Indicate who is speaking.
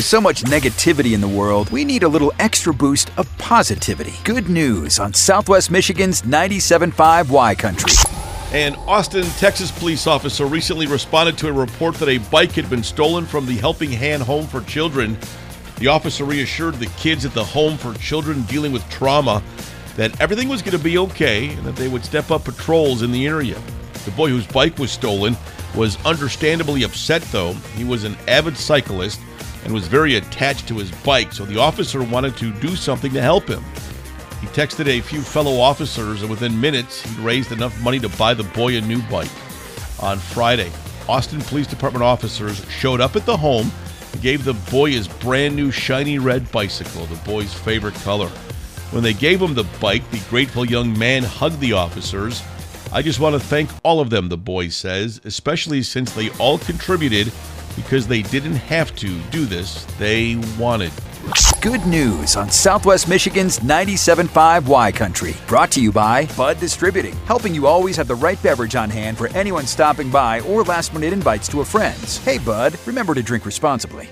Speaker 1: With so much negativity in the world, we need a little extra boost of positivity. Good news on Southwest Michigan's 97.5 Y Country.
Speaker 2: An Austin, Texas police officer recently responded to a report that a bike had been stolen from the Helping Hand Home for Children. The officer reassured the kids at the home for children dealing with trauma that everything was going to be okay and that they would step up patrols in the area. The boy whose bike was stolen was understandably upset, though. He was an avid cyclist and was very attached to his bike, so the officer wanted to do something to help him. He texted a few fellow officers, and within minutes, he raised enough money to buy the boy a new bike. On Friday, Austin Police Department officers showed up at the home and gave the boy his brand new shiny red bicycle, the boy's favorite color. When they gave him the bike, the grateful young man hugged the officers. I just want to thank all of them, the boy says, especially since they all contributed because they didn't have to do this, they wanted.
Speaker 1: Good news on Southwest Michigan's 97.5 Y Country. Brought to you by Bud Distributing, helping you always have the right beverage on hand for anyone stopping by or last minute invites to a friend's. Hey, Bud, remember to drink responsibly.